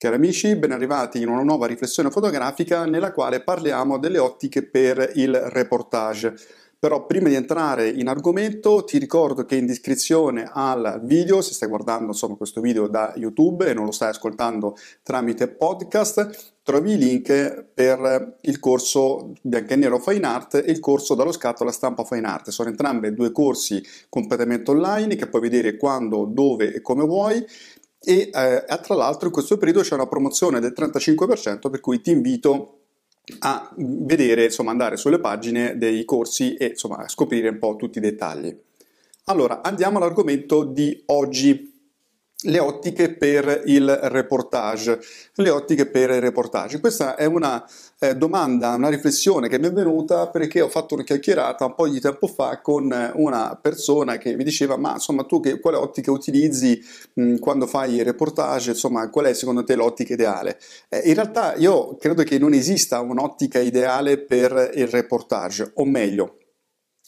Cari amici, ben arrivati in una nuova riflessione fotografica nella quale parliamo delle ottiche per il reportage. Però prima di entrare in argomento ti ricordo che in descrizione al video, se stai guardando insomma, questo video da YouTube e non lo stai ascoltando tramite podcast, trovi i link per il corso bianco e nero Fine Art e il corso dallo scatto alla stampa Fine Art. Sono entrambi due corsi completamente online che puoi vedere quando, dove e come vuoi e eh, tra l'altro in questo periodo c'è una promozione del 35% per cui ti invito a vedere, insomma, andare sulle pagine dei corsi e insomma, scoprire un po' tutti i dettagli. Allora, andiamo all'argomento di oggi le ottiche per il reportage. Le ottiche per il reportage. Questa è una eh, domanda, una riflessione che mi è venuta perché ho fatto una chiacchierata un po' di tempo fa con una persona che mi diceva ma insomma tu che, quale ottica utilizzi mh, quando fai il reportage, insomma qual è secondo te l'ottica ideale? Eh, in realtà io credo che non esista un'ottica ideale per il reportage, o meglio,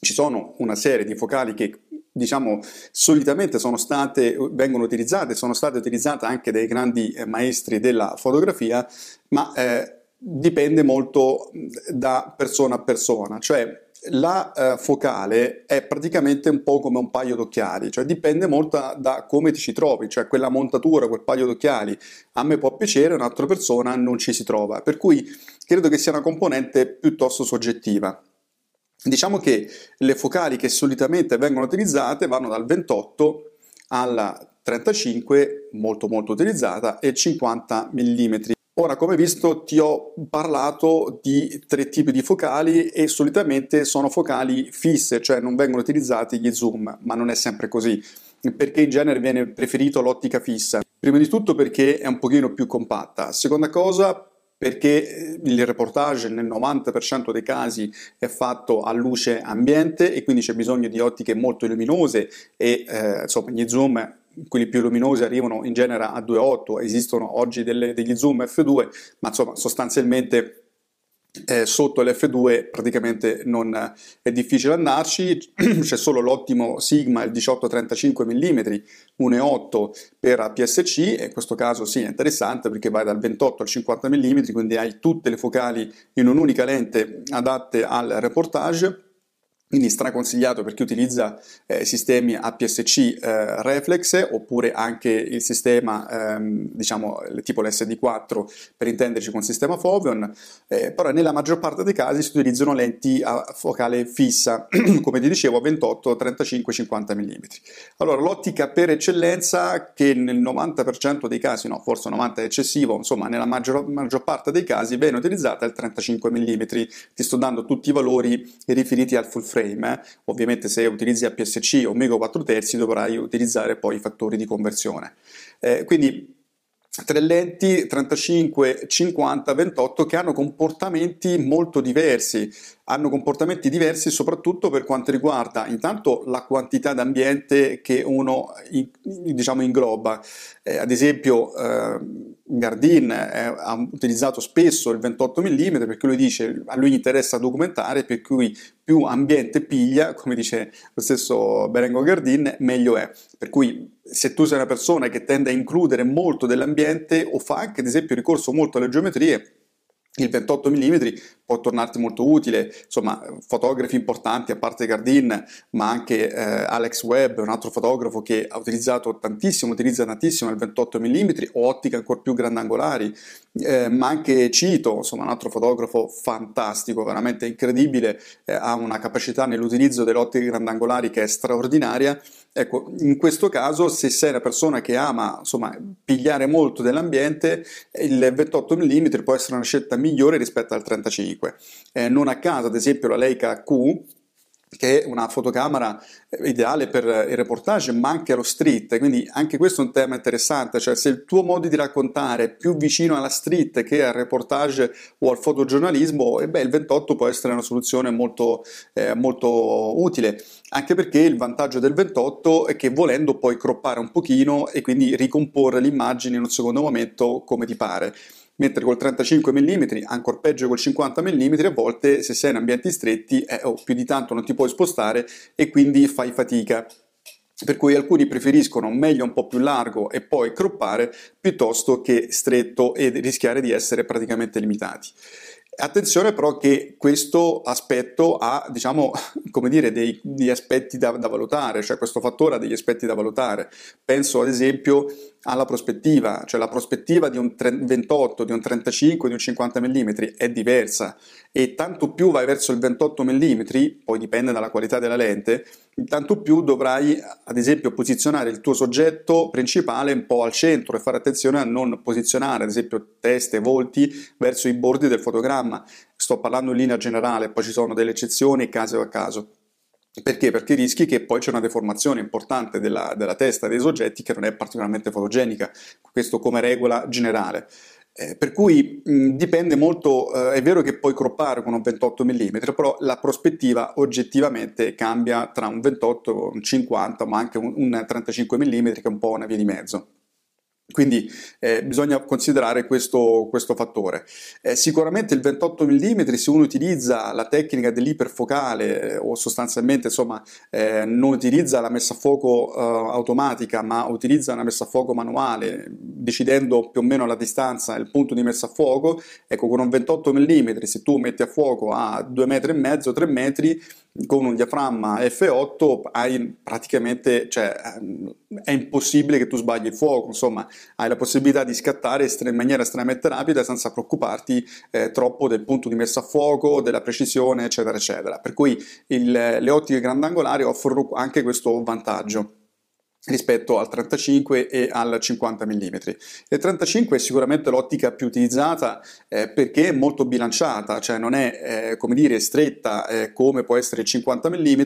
ci sono una serie di focali che diciamo, solitamente sono state, vengono utilizzate, sono state utilizzate anche dai grandi eh, maestri della fotografia, ma eh, dipende molto da persona a persona, cioè la eh, focale è praticamente un po' come un paio d'occhiali, cioè dipende molto da, da, come ti ci trovi, cioè quella montatura, quel paio d'occhiali. A me può piacere, un'altra persona non ci si trova, per cui credo che sia una componente piuttosto soggettiva. Diciamo che le focali che solitamente vengono utilizzate vanno dal 28 alla 35, molto molto utilizzata, e 50 mm. Ora, come visto, ti ho parlato di tre tipi di focali e solitamente sono focali fisse, cioè non vengono utilizzati gli zoom, ma non è sempre così. Perché in genere viene preferito l'ottica fissa? Prima di tutto perché è un pochino più compatta. Seconda cosa, perché eh, il reportage nel 90% dei casi è fatto a luce ambiente e quindi c'è bisogno di ottiche molto luminose e eh, insomma gli zoom quelli più luminosi arrivano in genere a 2.8, esistono oggi delle, degli zoom f2, ma insomma sostanzialmente eh, sotto l'F2 praticamente non è difficile andarci, c'è solo l'ottimo Sigma, il 18-35 mm, 1.8 per APS-C e in questo caso sì è interessante perché vai dal 28 al 50 mm, quindi hai tutte le focali in un'unica lente adatte al reportage quindi straconsigliato per chi utilizza eh, sistemi APS-C eh, reflex oppure anche il sistema ehm, diciamo tipo l'SD4 per intenderci con sistema Foveon. Eh, però nella maggior parte dei casi si utilizzano lenti a focale fissa come ti dicevo a 28, 35, 50 mm allora l'ottica per eccellenza che nel 90% dei casi no forse 90 è eccessivo insomma nella maggior, maggior parte dei casi viene utilizzata il 35 mm ti sto dando tutti i valori riferiti al full frame frame, ovviamente se utilizzi APS-C o Mego 4 terzi dovrai utilizzare poi i fattori di conversione. Eh, quindi tre lenti 35, 50, 28 che hanno comportamenti molto diversi, hanno comportamenti diversi soprattutto per quanto riguarda intanto la quantità d'ambiente che uno diciamo ingloba. Eh, ad esempio eh, Gardin eh, ha utilizzato spesso il 28 mm perché lui dice a lui interessa documentare per cui più ambiente piglia, come dice lo stesso Berengo Gardin, meglio è. Per cui se tu sei una persona che tende a includere molto dell'ambiente o fa anche ad esempio ricorso molto alle geometrie, il 28 mm può tornarti molto utile, insomma fotografi importanti a parte Gardin ma anche eh, Alex Webb, un altro fotografo che ha utilizzato tantissimo, utilizza tantissimo il 28 mm o ottiche ancora più grandangolari, eh, ma anche Cito, insomma un altro fotografo fantastico, veramente incredibile, eh, ha una capacità nell'utilizzo delle ottiche grandangolari che è straordinaria. Ecco, in questo caso, se sei una persona che ama insomma, pigliare molto dell'ambiente, il 28 mm può essere una scelta migliore rispetto al 35. Eh, non a caso, ad esempio, la Leica Q che è una fotocamera eh, ideale per il reportage, ma anche allo street, quindi anche questo è un tema interessante, cioè se il tuo modo di raccontare è più vicino alla street che al reportage o al fotogiornalismo, e eh beh, il 28 può essere una soluzione molto, eh, molto utile, anche perché il vantaggio del 28 è che volendo puoi croppare un pochino e quindi ricomporre l'immagine in un secondo momento come ti pare mentre col 35 mm, ancora peggio col 50 mm, a volte se sei in ambienti stretti eh, oh, più di tanto non ti puoi spostare e quindi fai fatica. Per cui alcuni preferiscono meglio un po' più largo e poi croppare piuttosto che stretto e rischiare di essere praticamente limitati. Attenzione però che questo aspetto ha, diciamo, come dire, dei, degli aspetti da, da, valutare, cioè questo fattore ha degli aspetti da valutare. Penso ad esempio alla prospettiva, cioè la prospettiva di un 28, di un 35, di un 50 mm è diversa e tanto più vai verso il 28 mm, poi dipende dalla qualità della lente, tanto più dovrai ad esempio posizionare il tuo soggetto principale un po' al centro e fare attenzione a non posizionare ad esempio teste, volti verso i bordi del fotogramma. Sto parlando in linea generale, poi ci sono delle eccezioni caso a caso. Perché? Perché rischi che poi c'è una deformazione importante della, della, testa dei soggetti che non è particolarmente fotogenica, questo come regola generale. Eh, per cui mh, dipende molto, eh, è vero che puoi croppare con un 28 mm, però la prospettiva oggettivamente cambia tra un 28 e un 50, ma anche un, un 35 mm che è un po' una via di mezzo. Quindi eh, bisogna considerare questo, questo fattore. Eh, sicuramente il 28 mm, se uno utilizza la tecnica dell'iperfocale eh, o sostanzialmente insomma, eh, non utilizza la messa a fuoco eh, automatica ma utilizza una messa a fuoco manuale, decidendo più o meno la distanza e il punto di messa a fuoco, ecco con un 28 mm se tu metti a fuoco a 2 metri e mezzo, 3 metri, con un diaframma F8 hai praticamente, cioè, ehm, è impossibile che tu sbagli il fuoco, insomma, hai la possibilità di scattare in maniera estremamente rapida senza preoccuparti eh, troppo del punto di messa a fuoco, della precisione, eccetera, eccetera. Per cui il, le ottiche grandangolari offrono anche questo vantaggio rispetto al 35 e al 50 mm. Il 35 è sicuramente l'ottica più utilizzata eh, perché è molto bilanciata, cioè non è eh, come dire stretta eh, come può essere il 50 mm,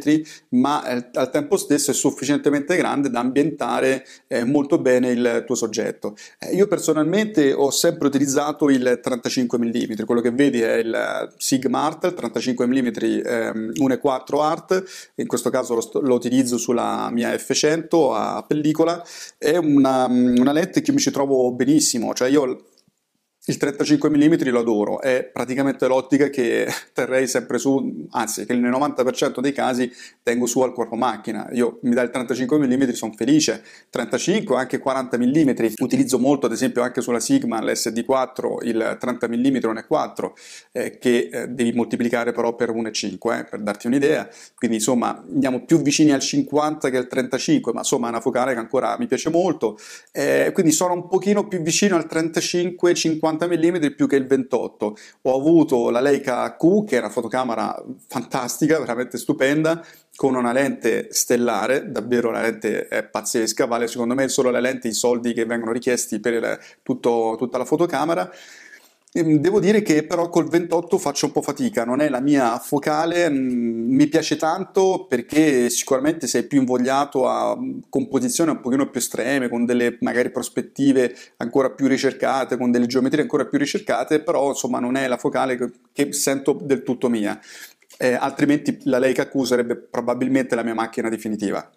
ma eh, al tempo stesso è sufficientemente grande da ambientare eh, molto bene il tuo soggetto. Eh, io personalmente ho sempre utilizzato il 35 mm, quello che vedi è il Sigma Art, il 35 mm ehm, 1.4 Art, in questo caso lo, lo utilizzo sulla mia F100 pellicola, è una, una lente che mi ci trovo benissimo, cioè io il 35 mm lo adoro, è praticamente l'ottica che terrei sempre su, anzi che nel 90% dei casi tengo su al corpo macchina. Io mi dà il 35 mm, sono felice. 35, anche 40 mm, utilizzo molto ad esempio anche sulla Sigma, l'SD4, il 30 mm 1.4, eh, che eh, devi moltiplicare però per 1.5, eh, per darti un'idea. Quindi insomma andiamo più vicini al 50 che al 35, ma insomma è una focale che ancora mi piace molto. Eh, quindi sono un pochino più vicino al 35-50 50 mm più che il 28. Ho avuto la Leica Q, che è una fotocamera fantastica, veramente stupenda, con una lente stellare, davvero la lente è pazzesca, vale secondo me solo la lente i soldi che vengono richiesti per tutto, tutta la fotocamera. Ehm, devo dire che però col 28 faccio un po' fatica, non è la mia focale, mm, mi piace tanto perché sicuramente sei più invogliato a mm, composizioni un pochino più estreme, con delle magari prospettive ancora più ricercate, con delle geometrie ancora più ricercate, però insomma non è la focale che, sento del tutto mia. Eh, altrimenti la Leica Q sarebbe probabilmente la mia macchina definitiva.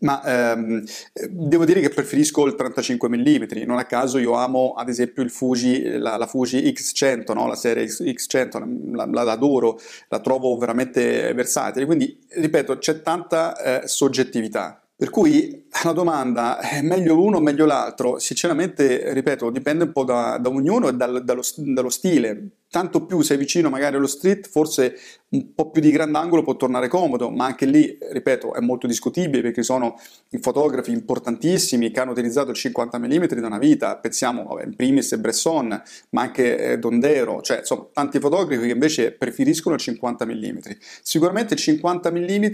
Ma ehm, devo dire che preferisco il 35 mm, non a caso io amo ad esempio il Fuji, la, la Fuji X100, no? la serie X, 100 la, la, adoro, la trovo veramente versatile, quindi ripeto c'è tanta eh, soggettività. Per cui la domanda è meglio l'uno o meglio l'altro? Sinceramente, ripeto, dipende un po' da, da ognuno e dal, dallo, dallo, stile. Tanto più sei vicino magari allo street, forse un po' più di grandangolo può tornare comodo, ma anche lì, ripeto, è molto discutibile perché sono fotografi importantissimi che hanno utilizzato il 50 mm da una vita. Pensiamo vabbè, in primis a Bresson, ma anche eh, Dondero, cioè insomma tanti fotografi che invece preferiscono il 50 mm. Sicuramente il 50 mm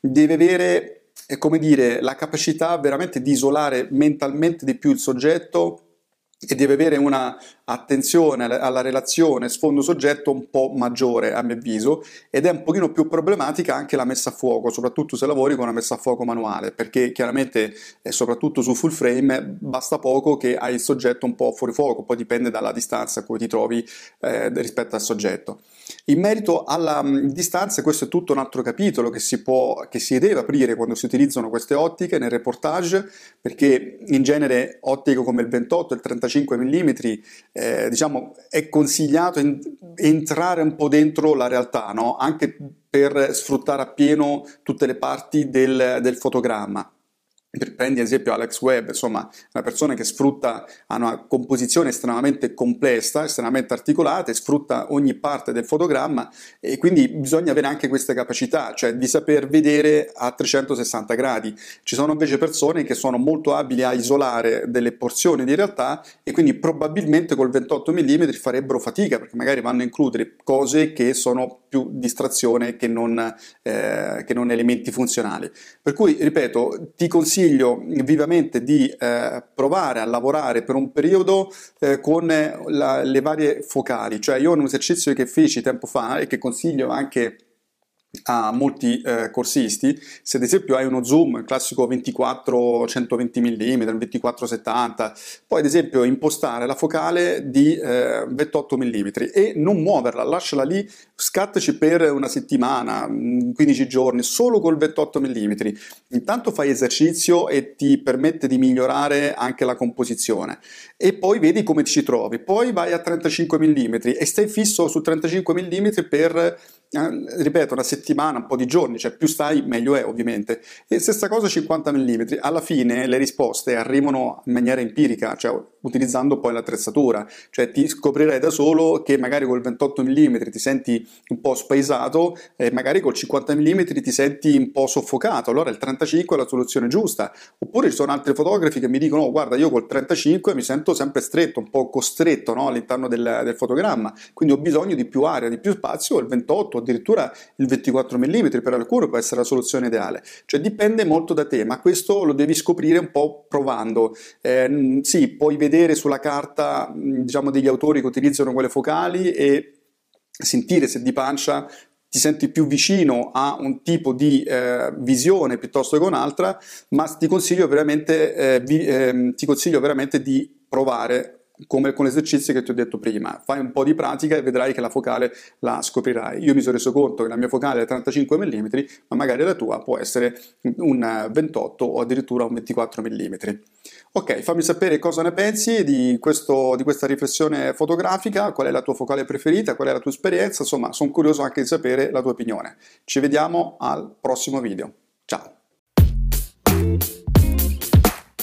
deve avere è come dire la capacità veramente di isolare mentalmente di più il soggetto e deve avere una attenzione alla relazione sfondo-soggetto un po' maggiore a mio avviso ed è un pochino più problematica anche la messa a fuoco, soprattutto se lavori con una messa a fuoco manuale, perché chiaramente e soprattutto su full frame basta poco che hai il soggetto un po' fuori fuoco, poi dipende dalla distanza a cui ti trovi eh, rispetto al soggetto. In merito alla mh, distanza, questo è tutto un altro capitolo che si, può, che si deve aprire quando si utilizzano queste ottiche nel reportage, perché in genere ottiche come il 28 e il 35 mm eh, diciamo, è consigliato in, entrare un po' dentro la realtà, no? anche per sfruttare appieno tutte le parti del, del fotogramma. Prendi ad esempio Alex Webb, insomma, una persona che sfrutta, ha una composizione estremamente complessa, estremamente articolata e sfrutta ogni parte del fotogramma e quindi bisogna avere anche queste capacità, cioè di saper vedere a 360 gradi. Ci sono invece persone che sono molto abili a isolare delle porzioni di realtà e quindi probabilmente col 28 mm farebbero fatica perché magari vanno a includere cose che sono più distrazione che non, eh, che non elementi funzionali. Per cui, ripeto, ti consiglio vivamente di eh, provare a lavorare per un periodo eh, con la, le varie focali, cioè io ho un esercizio che feci tempo fa e che consiglio anche a molti eh, corsisti, se ad esempio hai uno zoom, classico 24-120 mm, 24-70, puoi ad esempio impostare la focale di eh, 28 mm e non muoverla, lasciala lì, scattaci per una settimana, 15 mm, giorni, solo col 28 mm. Intanto fai esercizio e ti permette di migliorare anche la composizione e poi vedi come ci trovi. Poi vai a 35 mm e stai fisso su 35 mm per eh, ripeto, una settimana, un po' di giorni, cioè più stai meglio è ovviamente. E stessa cosa 50 mm, alla fine le risposte arrivano in maniera empirica, cioè utilizzando poi l'attrezzatura, cioè ti scoprirai da solo che magari col 28 mm ti senti un po' spaesato e magari col 50 mm ti senti un po' soffocato, allora il 35 è la soluzione giusta. Oppure ci sono altri fotografi che mi dicono, oh, guarda, io col 35 mi sento sempre stretto, un po' costretto no? all'interno del, del, fotogramma, quindi ho bisogno di più area, di più spazio, il 28 addirittura il 24 mm per alcuni può essere la soluzione ideale. Cioè dipende molto da te, ma questo lo devi scoprire un po' provando. Eh, sì, puoi vedere sulla carta diciamo, degli autori che utilizzano quelle focali e sentire se di pancia ti senti più vicino a un tipo di eh, visione piuttosto che un'altra, ma ti consiglio veramente, eh, vi, eh, ti consiglio veramente di provare come con l'esercizio che ti ho detto prima, fai un po' di pratica e vedrai che la focale la scoprirai. Io mi sono reso conto che la mia focale è 35 mm, ma magari la tua può essere un 28 o addirittura un 24 mm. Ok, fammi sapere cosa ne pensi di, questo, di questa riflessione fotografica, qual è la tua focale preferita, qual è la tua esperienza, insomma sono curioso anche di sapere la tua opinione. Ci vediamo al prossimo video.